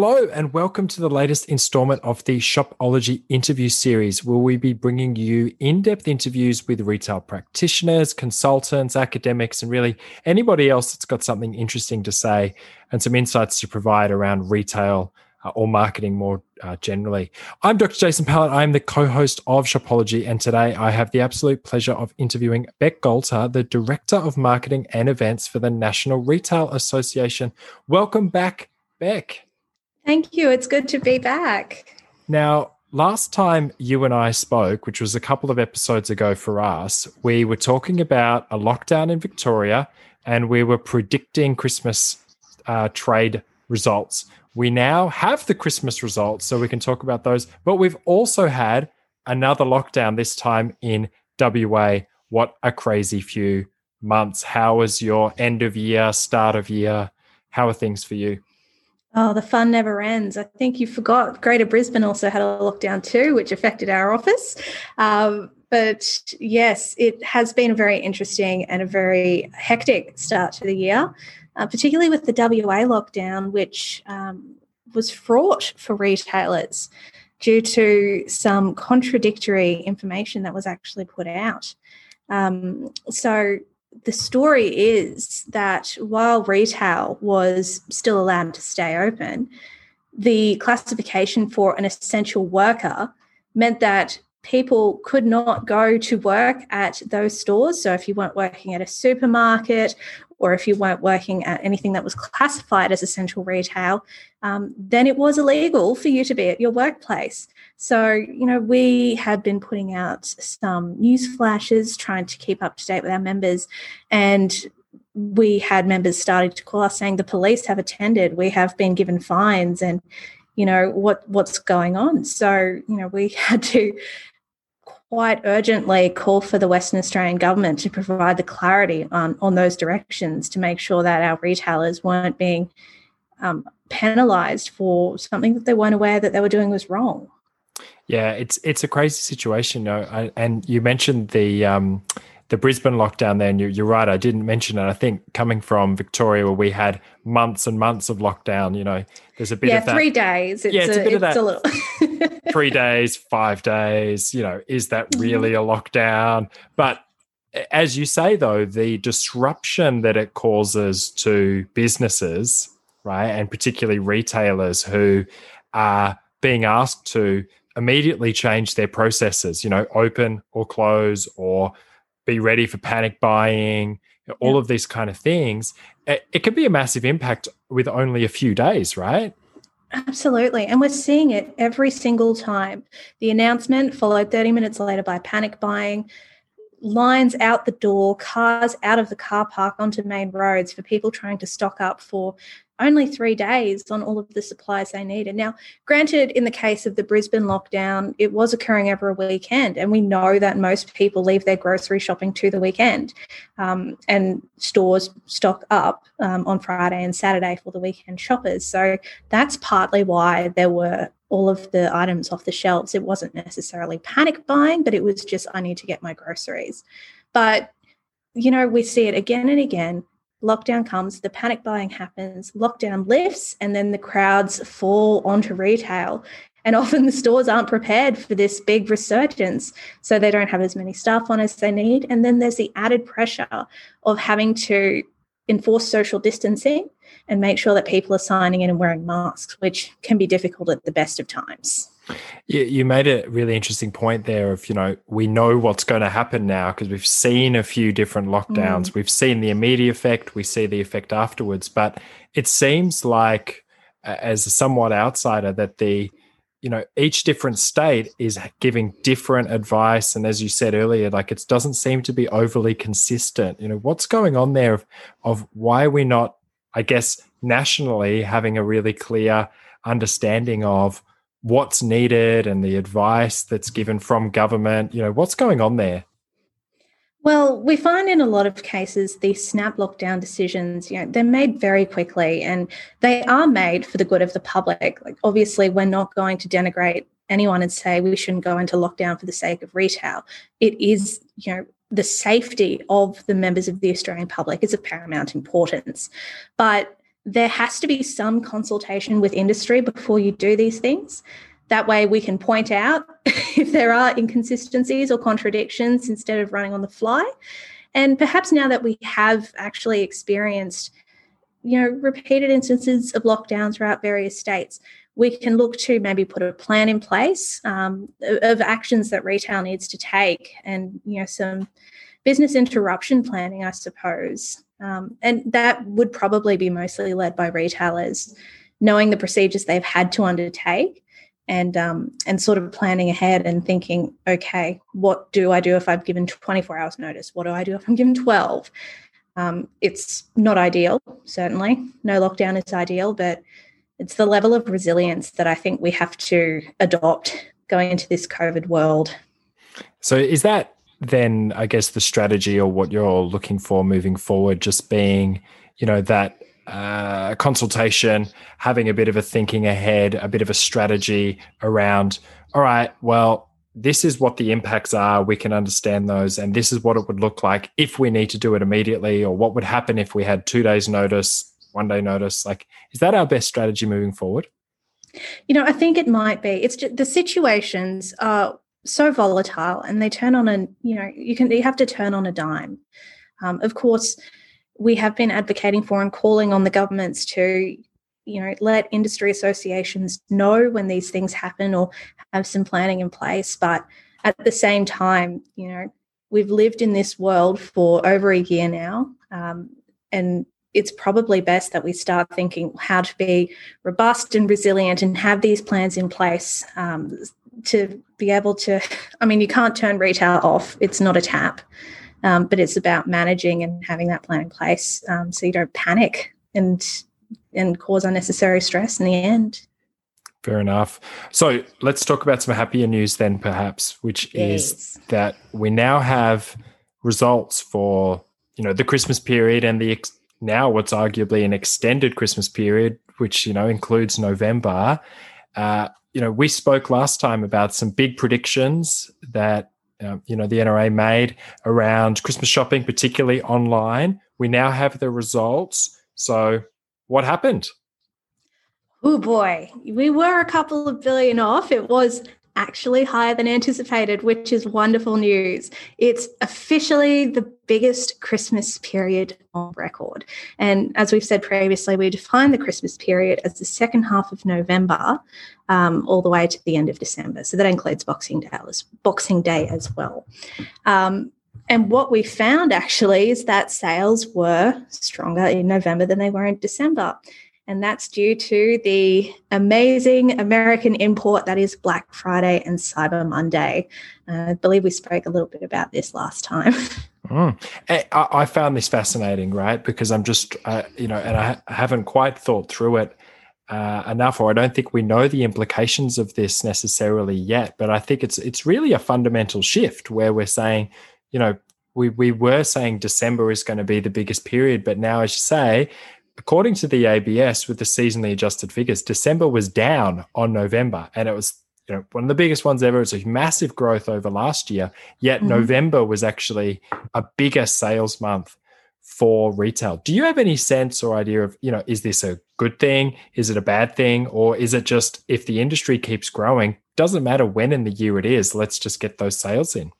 Hello, and welcome to the latest installment of the Shopology interview series, where we be bringing you in depth interviews with retail practitioners, consultants, academics, and really anybody else that's got something interesting to say and some insights to provide around retail uh, or marketing more uh, generally. I'm Dr. Jason Pallant. I'm the co host of Shopology, and today I have the absolute pleasure of interviewing Beck Goltar, the Director of Marketing and Events for the National Retail Association. Welcome back, Beck. Thank you. It's good to be back. Now, last time you and I spoke, which was a couple of episodes ago for us, we were talking about a lockdown in Victoria and we were predicting Christmas uh, trade results. We now have the Christmas results, so we can talk about those. But we've also had another lockdown, this time in WA. What a crazy few months. How was your end of year, start of year? How are things for you? Oh, the fun never ends. I think you forgot Greater Brisbane also had a lockdown too, which affected our office. Um, but yes, it has been a very interesting and a very hectic start to the year, uh, particularly with the WA lockdown, which um, was fraught for retailers due to some contradictory information that was actually put out. Um, so the story is that while retail was still allowed to stay open, the classification for an essential worker meant that people could not go to work at those stores. So, if you weren't working at a supermarket or if you weren't working at anything that was classified as essential retail, um, then it was illegal for you to be at your workplace. So, you know, we had been putting out some news flashes, trying to keep up to date with our members. And we had members starting to call us saying the police have attended, we have been given fines, and you know what what's going on. So, you know, we had to quite urgently call for the Western Australian government to provide the clarity on, on those directions to make sure that our retailers weren't being um, penalised for something that they weren't aware that they were doing was wrong. Yeah, it's it's a crazy situation, I, and you mentioned the um, the Brisbane lockdown there, and you're, you're, right. I didn't mention it. I think coming from Victoria, where we had months and months of lockdown, you know, there's a bit yeah, of that. three days. It's yeah, it's a, a bit of that. little... three days, five days. You know, is that mm-hmm. really a lockdown? But as you say, though, the disruption that it causes to businesses, right, and particularly retailers who are being asked to immediately change their processes, you know, open or close or be ready for panic buying, all yeah. of these kind of things, it, it could be a massive impact with only a few days, right? Absolutely. And we're seeing it every single time. The announcement followed 30 minutes later by panic buying, lines out the door, cars out of the car park onto main roads for people trying to stock up for only three days on all of the supplies they needed. Now, granted, in the case of the Brisbane lockdown, it was occurring over a weekend, and we know that most people leave their grocery shopping to the weekend, um, and stores stock up um, on Friday and Saturday for the weekend shoppers. So that's partly why there were all of the items off the shelves. It wasn't necessarily panic buying, but it was just, I need to get my groceries. But you know, we see it again and again lockdown comes, the panic buying happens, lockdown lifts, and then the crowds fall onto retail. And often the stores aren't prepared for this big resurgence. So they don't have as many staff on as they need. And then there's the added pressure of having to enforce social distancing and make sure that people are signing in and wearing masks, which can be difficult at the best of times. You, you made a really interesting point there of, you know, we know what's going to happen now because we've seen a few different lockdowns. Mm. We've seen the immediate effect, we see the effect afterwards. But it seems like, as a somewhat outsider, that the, you know, each different state is giving different advice. And as you said earlier, like it doesn't seem to be overly consistent. You know, what's going on there of, of why we're not, I guess, nationally having a really clear understanding of what's needed and the advice that's given from government? You know, what's going on there? Well, we find in a lot of cases these snap lockdown decisions, you know, they're made very quickly and they are made for the good of the public. Like obviously we're not going to denigrate anyone and say we shouldn't go into lockdown for the sake of retail. It is, you know, the safety of the members of the Australian public is of paramount importance. But there has to be some consultation with industry before you do these things. That way, we can point out if there are inconsistencies or contradictions instead of running on the fly. And perhaps now that we have actually experienced, you know, repeated instances of lockdowns throughout various states, we can look to maybe put a plan in place um, of actions that retail needs to take, and you know, some business interruption planning, I suppose. Um, and that would probably be mostly led by retailers, knowing the procedures they've had to undertake and um, and sort of planning ahead and thinking, okay, what do I do if I've given 24 hours notice? What do I do if I'm given 12? Um, it's not ideal, certainly. No lockdown is ideal, but it's the level of resilience that I think we have to adopt going into this COVID world. So, is that then, I guess, the strategy or what you're looking for moving forward, just being, you know, that uh, consultation, having a bit of a thinking ahead, a bit of a strategy around, all right, well, this is what the impacts are. We can understand those. And this is what it would look like if we need to do it immediately, or what would happen if we had two days' notice, one day notice. Like, is that our best strategy moving forward? You know, I think it might be. It's just, the situations are so volatile and they turn on a, you know, you can, you have to turn on a dime. Um, of course, we have been advocating for and calling on the governments to you know let industry associations know when these things happen or have some planning in place but at the same time you know we've lived in this world for over a year now um, and it's probably best that we start thinking how to be robust and resilient and have these plans in place um, to be able to i mean you can't turn retail off it's not a tap um, but it's about managing and having that plan in place um, so you don't panic and and cause unnecessary stress in the end. Fair enough. So let's talk about some happier news then, perhaps, which yes. is that we now have results for you know the Christmas period and the ex- now what's arguably an extended Christmas period, which you know includes November. Uh, you know, we spoke last time about some big predictions that uh, you know the NRA made around Christmas shopping, particularly online. We now have the results. So, what happened? Oh boy, we were a couple of billion off. It was actually higher than anticipated, which is wonderful news. It's officially the biggest Christmas period on record. And as we've said previously, we define the Christmas period as the second half of November um, all the way to the end of December. So that includes Boxing Day Boxing Day as well. Um, and what we found actually is that sales were stronger in November than they were in December and that's due to the amazing American import that is Black Friday and Cyber Monday. Uh, I believe we spoke a little bit about this last time. Mm. I, found this fascinating, right? Because I'm just, uh, you know, and I haven't quite thought through it uh, enough, or I don't think we know the implications of this necessarily yet. But I think it's it's really a fundamental shift where we're saying, you know, we we were saying December is going to be the biggest period, but now, as you say, according to the ABS with the seasonally adjusted figures, December was down on November, and it was you know one of the biggest ones ever. It's a massive growth over last year. Yet mm-hmm. November was actually a bigger sales month for retail. Do you have any sense or idea of you know is this a good thing? Is it a bad thing? Or is it just if the industry keeps growing, doesn't matter when in the year it is, let's just get those sales in?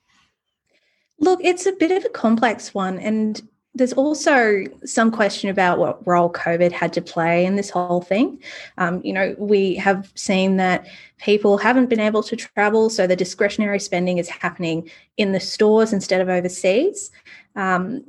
Look, it's a bit of a complex one. And there's also some question about what role COVID had to play in this whole thing. Um, you know, we have seen that people haven't been able to travel, so the discretionary spending is happening in the stores instead of overseas. Um,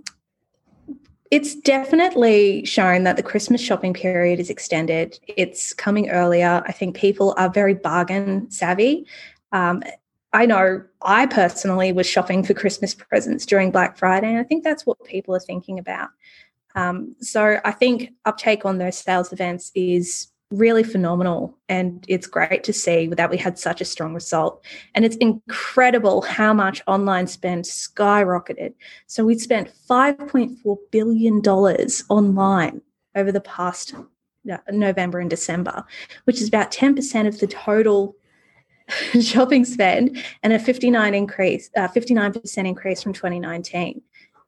it's definitely shown that the Christmas shopping period is extended. It's coming earlier. I think people are very bargain savvy. Um, I know I personally was shopping for Christmas presents during Black Friday, and I think that's what people are thinking about. Um, so I think uptake on those sales events is really phenomenal, and it's great to see that we had such a strong result. And it's incredible how much online spend skyrocketed. So we spent $5.4 billion online over the past uh, November and December, which is about 10% of the total shopping spend and a 59 increase, uh, 59% increase from 2019.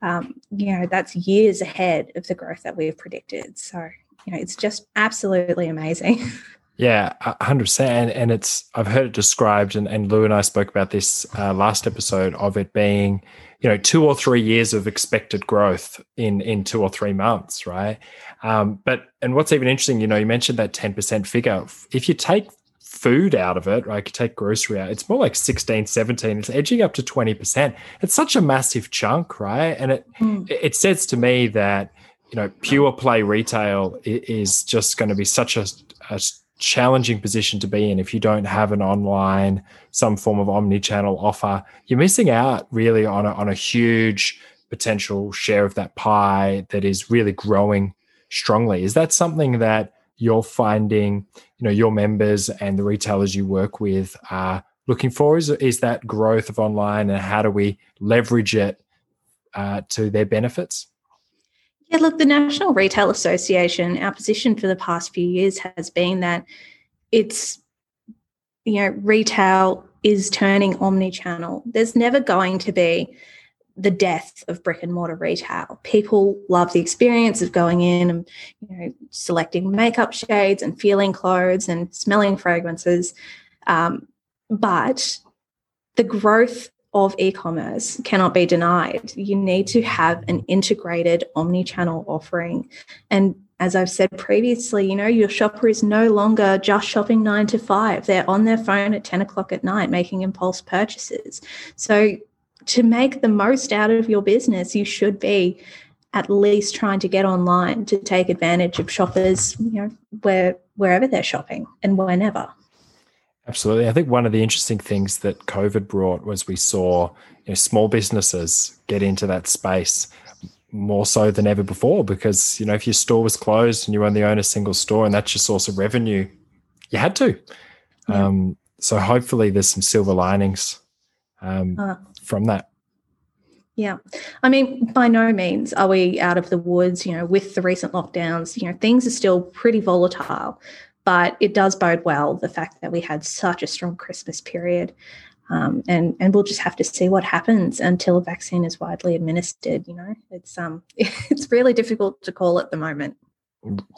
Um, you know, that's years ahead of the growth that we've predicted. So you know, it's just absolutely amazing. Yeah, hundred percent. And it's I've heard it described, and, and Lou and I spoke about this uh, last episode of it being, you know, two or three years of expected growth in in two or three months, right? Um, but and what's even interesting, you know, you mentioned that ten percent figure. If you take food out of it, right? You take grocery out, it's more like 16, 17. It's edging up to 20%. It's such a massive chunk, right? And it mm. it says to me that, you know, pure play retail is just going to be such a, a challenging position to be in if you don't have an online, some form of omni-channel offer. You're missing out really on a, on a huge potential share of that pie that is really growing strongly. Is that something that you're finding, you know, your members and the retailers you work with are looking for? Is, is that growth of online and how do we leverage it uh, to their benefits? Yeah, look, the National Retail Association, our position for the past few years has been that it's, you know, retail is turning omni channel. There's never going to be the death of brick and mortar retail. People love the experience of going in and you know selecting makeup shades and feeling clothes and smelling fragrances, um, but the growth of e-commerce cannot be denied. You need to have an integrated omni-channel offering. And as I've said previously, you know, your shopper is no longer just shopping nine to five. They're on their phone at 10 o'clock at night making impulse purchases. So to make the most out of your business, you should be at least trying to get online to take advantage of shoppers, you know, where wherever they're shopping and whenever. Absolutely. I think one of the interesting things that COVID brought was we saw you know, small businesses get into that space more so than ever before because, you know, if your store was closed and you only own a single store and that's your source of revenue, you had to. Yeah. Um, so hopefully there's some silver linings um, uh, from that. Yeah. I mean, by no means are we out of the woods, you know, with the recent lockdowns, you know, things are still pretty volatile. But it does bode well the fact that we had such a strong Christmas period. Um, and and we'll just have to see what happens until a vaccine is widely administered. You know, it's um it's really difficult to call at the moment.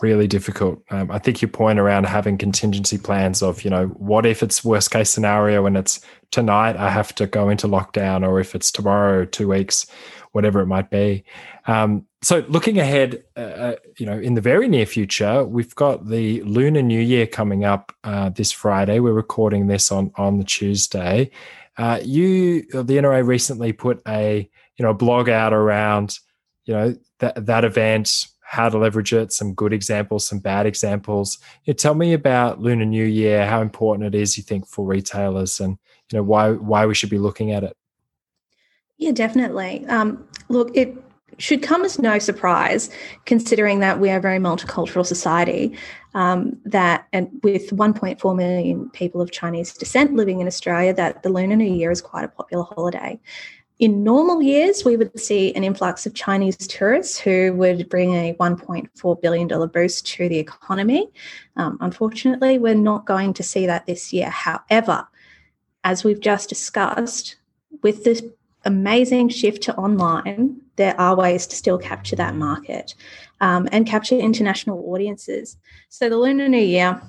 Really difficult. Um, I think your point around having contingency plans of you know what if it's worst case scenario and it's tonight I have to go into lockdown or if it's tomorrow two weeks, whatever it might be. Um, so looking ahead, uh, uh, you know, in the very near future, we've got the Lunar New Year coming up uh, this Friday. We're recording this on on the Tuesday. Uh, you, the NRA, recently put a you know blog out around you know that that event, how to leverage it, some good examples, some bad examples. You know, tell me about Lunar New Year, how important it is, you think, for retailers, and you know why why we should be looking at it. Yeah, definitely. Um, look, it should come as no surprise, considering that we are a very multicultural society. Um, that and with 1.4 million people of Chinese descent living in Australia, that the Lunar New Year is quite a popular holiday. In normal years, we would see an influx of Chinese tourists who would bring a $1.4 billion boost to the economy. Um, unfortunately, we're not going to see that this year. However, as we've just discussed, with this amazing shift to online, there are ways to still capture that market um, and capture international audiences. So the Lunar New Year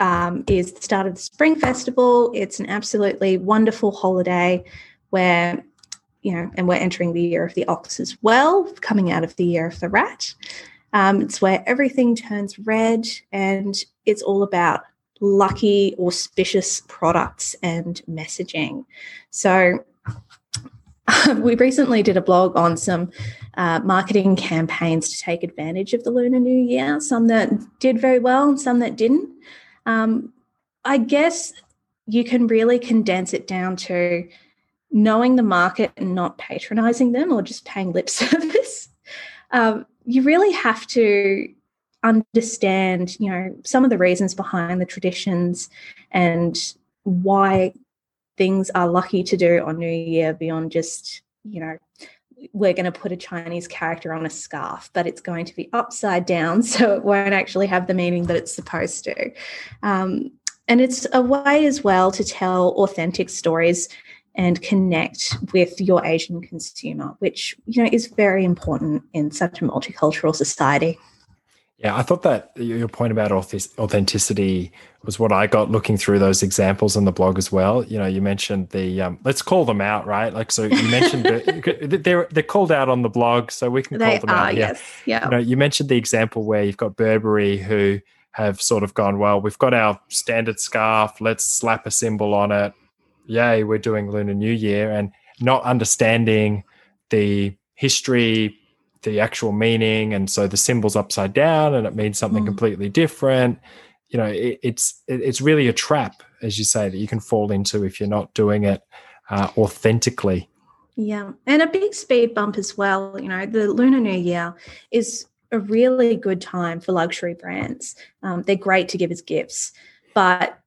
um, is the start of the Spring Festival. It's an absolutely wonderful holiday where, you know, and we're entering the year of the ox as well, coming out of the year of the rat. Um, it's where everything turns red and it's all about lucky, auspicious products and messaging. So we recently did a blog on some uh, marketing campaigns to take advantage of the Lunar New Year, some that did very well and some that didn't. Um, I guess you can really condense it down to knowing the market and not patronizing them or just paying lip service. Um, you really have to understand, you know, some of the reasons behind the traditions and why things are lucky to do on New Year beyond just, you know, we're going to put a Chinese character on a scarf, but it's going to be upside down, so it won't actually have the meaning that it's supposed to. Um, and it's a way as well to tell authentic stories and connect with your Asian consumer, which you know is very important in such a multicultural society. Yeah, I thought that your point about authenticity was what I got looking through those examples on the blog as well. You know, you mentioned the um, let's call them out, right? Like, so you mentioned the, they're they're called out on the blog, so we can they call them are, out. Yes, yeah. You know, you mentioned the example where you've got Burberry who have sort of gone, well, we've got our standard scarf, let's slap a symbol on it. Yay, we're doing Lunar New Year, and not understanding the history the actual meaning and so the symbol's upside down and it means something mm. completely different. You know it, it's it, it's really a trap as you say that you can fall into if you're not doing it uh, authentically. Yeah and a big speed bump as well you know the lunar new year is a really good time for luxury brands. Um, they're great to give as gifts but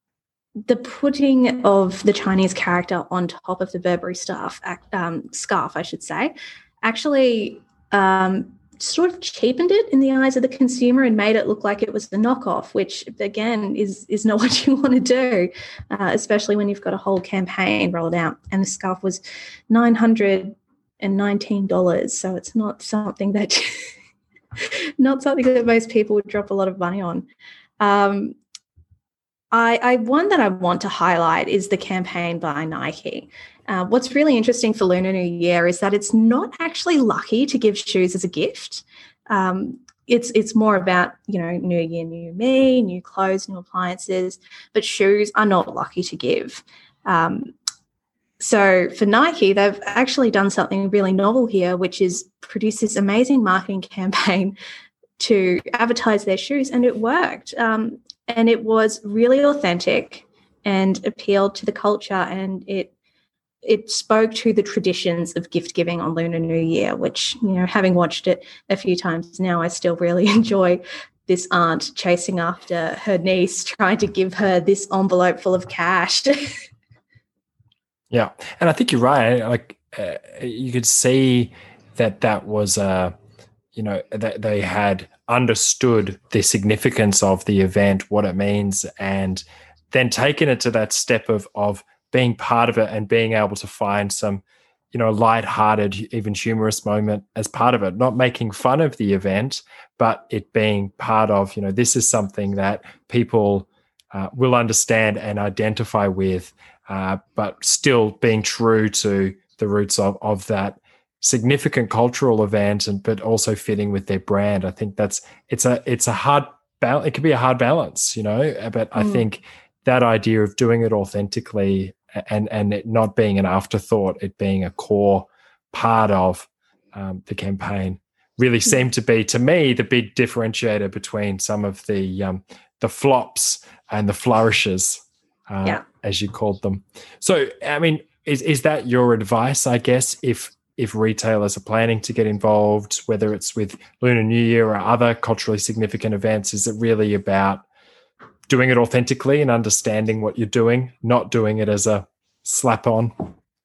the putting of the Chinese character on top of the Burberry staff um, scarf, I should say, actually um, sort of cheapened it in the eyes of the consumer and made it look like it was the knockoff, which again is is not what you want to do, uh, especially when you've got a whole campaign rolled out. And the scarf was nine hundred and nineteen dollars, so it's not something that not something that most people would drop a lot of money on. Um, I, I one that I want to highlight is the campaign by Nike. Uh, what's really interesting for Lunar New Year is that it's not actually lucky to give shoes as a gift. Um, it's it's more about you know New Year, New Me, new clothes, new appliances, but shoes are not lucky to give. Um, so for Nike, they've actually done something really novel here, which is produce this amazing marketing campaign to advertise their shoes, and it worked. Um, and it was really authentic and appealed to the culture, and it it spoke to the traditions of gift giving on Lunar New Year, which, you know, having watched it a few times now, I still really enjoy this aunt chasing after her niece, trying to give her this envelope full of cash. yeah. And I think you're right. Like, uh, you could see that that was, uh, you know, that they had understood the significance of the event, what it means, and then taken it to that step of, of, being part of it and being able to find some you know light-hearted even humorous moment as part of it. Not making fun of the event but it being part of you know this is something that people uh, will understand and identify with uh, but still being true to the roots of, of that significant cultural event and but also fitting with their brand i think that's it's a it's a hard balance it could be a hard balance you know but mm. i think that idea of doing it authentically and and it not being an afterthought, it being a core part of um, the campaign, really hmm. seemed to be to me the big differentiator between some of the um, the flops and the flourishes, uh, yeah. as you called them. So, I mean, is is that your advice? I guess if if retailers are planning to get involved, whether it's with Lunar New Year or other culturally significant events, is it really about doing it authentically and understanding what you're doing, not doing it as a slap on,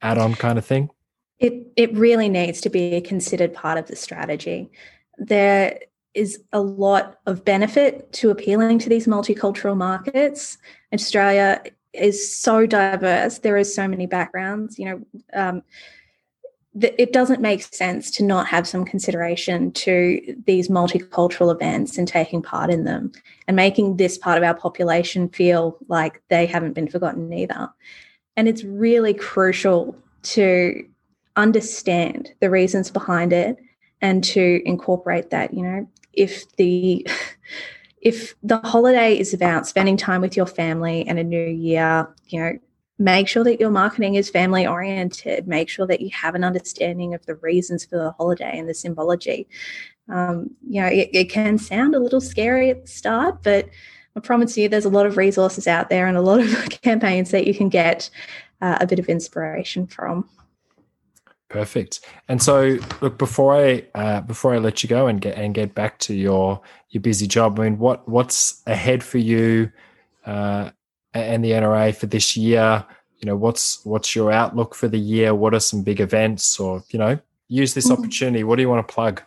add on kind of thing? It it really needs to be a considered part of the strategy. There is a lot of benefit to appealing to these multicultural markets. Australia is so diverse. There are so many backgrounds. You know, um, it doesn't make sense to not have some consideration to these multicultural events and taking part in them and making this part of our population feel like they haven't been forgotten either. And it's really crucial to understand the reasons behind it and to incorporate that, you know, if the if the holiday is about spending time with your family and a new year, you know, make sure that your marketing is family oriented. Make sure that you have an understanding of the reasons for the holiday and the symbology. Um, you know it, it, can sound a little scary at the start but i promise you there's a lot of resources out there and a lot of campaigns that you can get uh, a bit of inspiration from. Perfect. And so look before i uh, before i let you go and get and get back to your your busy job i mean what what's ahead for you uh, and the NRA for this year? You know, what's what's your outlook for the year? What are some big events, or you know, use this mm-hmm. opportunity? What do you want to plug?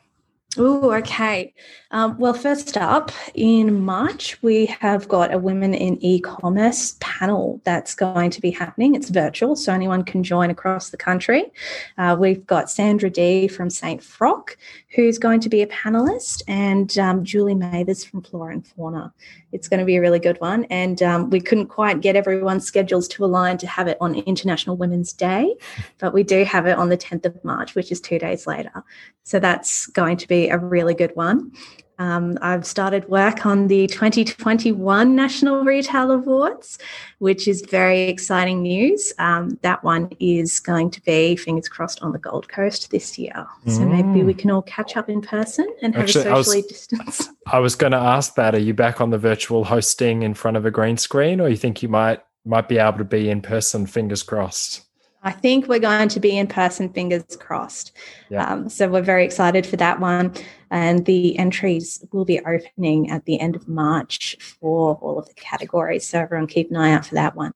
Oh, okay. Um, well, first up, in March, we have got a Women in E commerce panel that's going to be happening. It's virtual, so anyone can join across the country. Uh, we've got Sandra D from St. Frock, who's going to be a panelist, and um, Julie Mathers from Flora and Fauna. It's going to be a really good one. And um, we couldn't quite get everyone's schedules to align to have it on International Women's Day, but we do have it on the 10th of March, which is two days later. So that's going to be a really good one. Um, I've started work on the 2021 National Retail Awards, which is very exciting news. Um, that one is going to be, fingers crossed, on the Gold Coast this year. So mm. maybe we can all catch up in person and have Actually, a socially was, distance. I was going to ask that. Are you back on the virtual hosting in front of a green screen, or you think you might might be able to be in person? Fingers crossed. I think we're going to be in person, fingers crossed. Yeah. Um, so we're very excited for that one. And the entries will be opening at the end of March for all of the categories. So everyone keep an eye out for that one.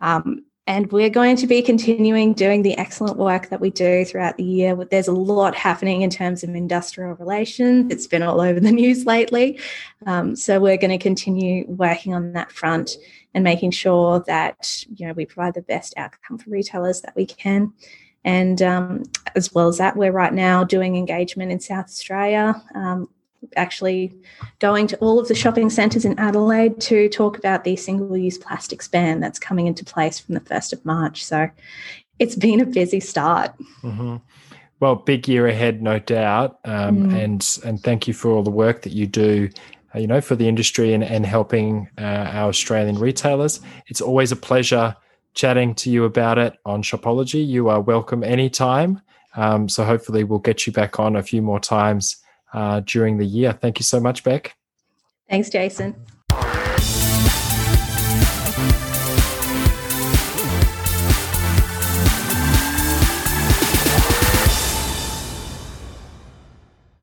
Um, and we're going to be continuing doing the excellent work that we do throughout the year. There's a lot happening in terms of industrial relations. It's been all over the news lately. Um, so we're going to continue working on that front and making sure that you know we provide the best outcome for retailers that we can. And um, as well as that, we're right now doing engagement in South Australia, um, actually going to all of the shopping centres in Adelaide to talk about the single-use plastics ban that's coming into place from the first of March. So it's been a busy start. Mm-hmm. Well, big year ahead, no doubt. Um, mm. And and thank you for all the work that you do uh, you know, for the industry and, and helping uh, our Australian retailers. It's always a pleasure chatting to you about it on Shopology. You are welcome anytime. Um, so hopefully we'll get you back on a few more times uh, during the year. Thank you so much, Beck. Thanks, Jason.